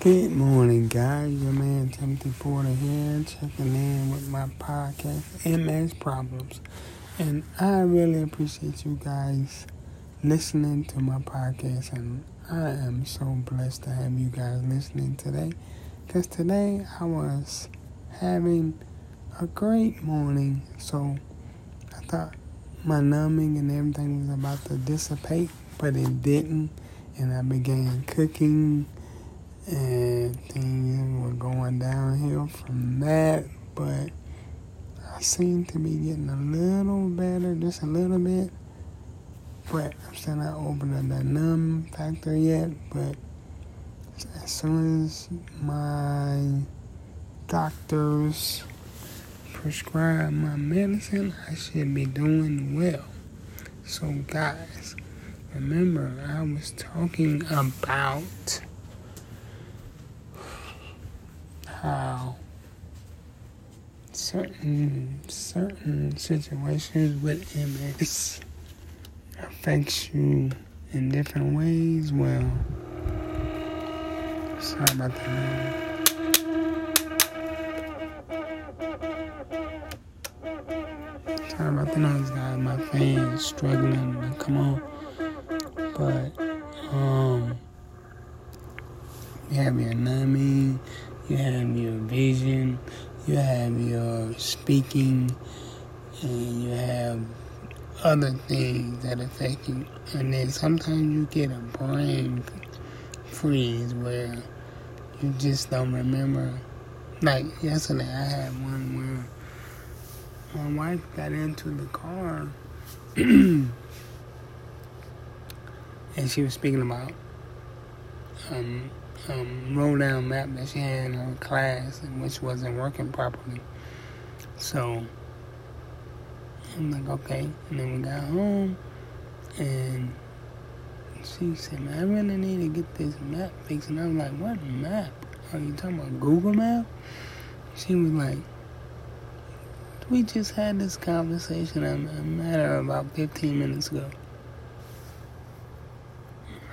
Good morning, guys. Your man Timothy Porter here, checking in with my podcast, MS Problems. And I really appreciate you guys listening to my podcast. And I am so blessed to have you guys listening today. Because today I was having a great morning. So I thought my numbing and everything was about to dissipate, but it didn't. And I began cooking and things were going downhill from that. But I seem to be getting a little better, just a little bit. But I'm still not over the numb factor yet. But as soon as my doctors prescribe my medicine, I should be doing well. So, guys, remember I was talking about how certain certain situations with MS affects you in different ways. Well, sorry about that. Sorry about the noise, guys. My fan is struggling to come on, but um, your numbing you have your vision, you have your speaking, and you have other things that affect you. And then sometimes you get a brain freeze where you just don't remember. Like yesterday, I had one where my wife got into the car and she was speaking about um, um, roll down map that she had in class, which wasn't working properly. So I'm like, okay. And then we got home, and she said, man, I really need to get this map fixed. And I was like, what map? Are you talking about Google Map? She was like, we just had this conversation a matter of about 15 minutes ago.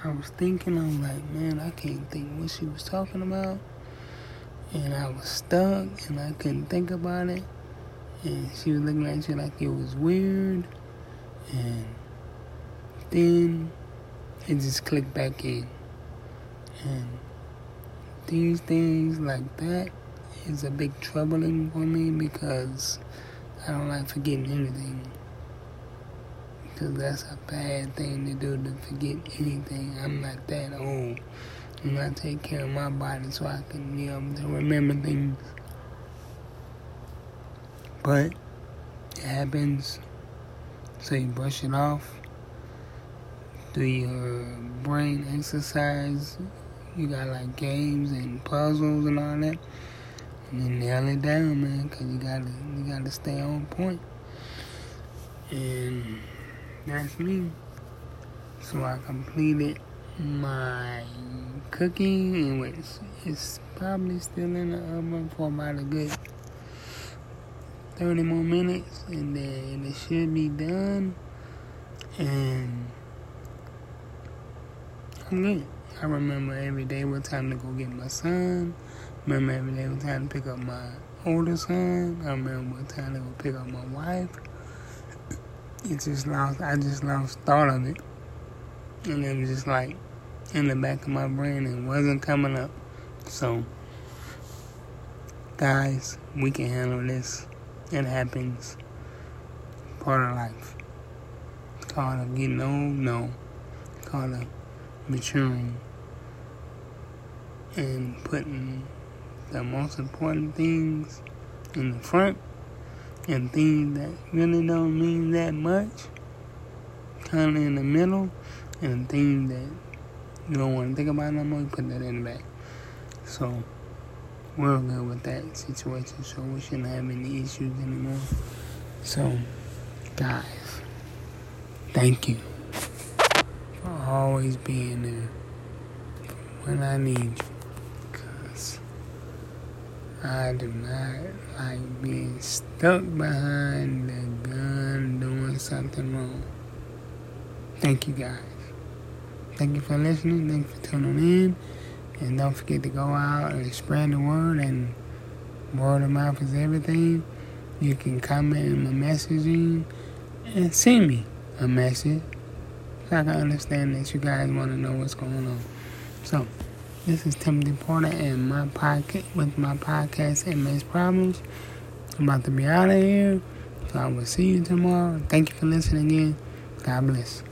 I was thinking, I'm like, man, I can't think what she was talking about. And I was stuck and I couldn't think about it. And she was looking at you like it was weird. And then it just clicked back in. And these things like that is a big troubling for me because I don't like forgetting anything because that's a bad thing to do to forget anything. I'm not that old. And I take care of my body so I can be able to remember things. But it happens. So you brush it off. Do your brain exercise. You got like games and puzzles and all that. And you nail it down, man, because you gotta you gotta stay on point. And that's me. So I completed my cooking, and it's, probably still in the oven for about a good 30 more minutes, and then it should be done. And I'm good. I remember every day what time to go get my son. Remember every day what time to pick up my older son. I remember what time to go pick up my wife it just lost, I just lost thought of it. And it was just like in the back of my brain, it wasn't coming up. So, guys, we can handle this. It happens. Part of life. It's called of getting old, no. It's called of maturing. And putting the most important things in the front and things that really don't mean that much, kind of in the middle, and things that you don't want to think about no more, you put that in the back. So we're good with that situation, so we shouldn't have any issues anymore. So, guys, thank you for always being there when I need you. I do not like being stuck behind the gun doing something wrong. Thank you guys. Thank you for listening. Thank you for tuning in. And don't forget to go out and spread the word, and word of mouth is everything. You can comment in my messaging and send me a message so I can understand that you guys want to know what's going on. So, this is Timothy Porter and my podcast with my podcast MS Problems. I'm about to be out of here. So I will see you tomorrow. Thank you for listening again. God bless.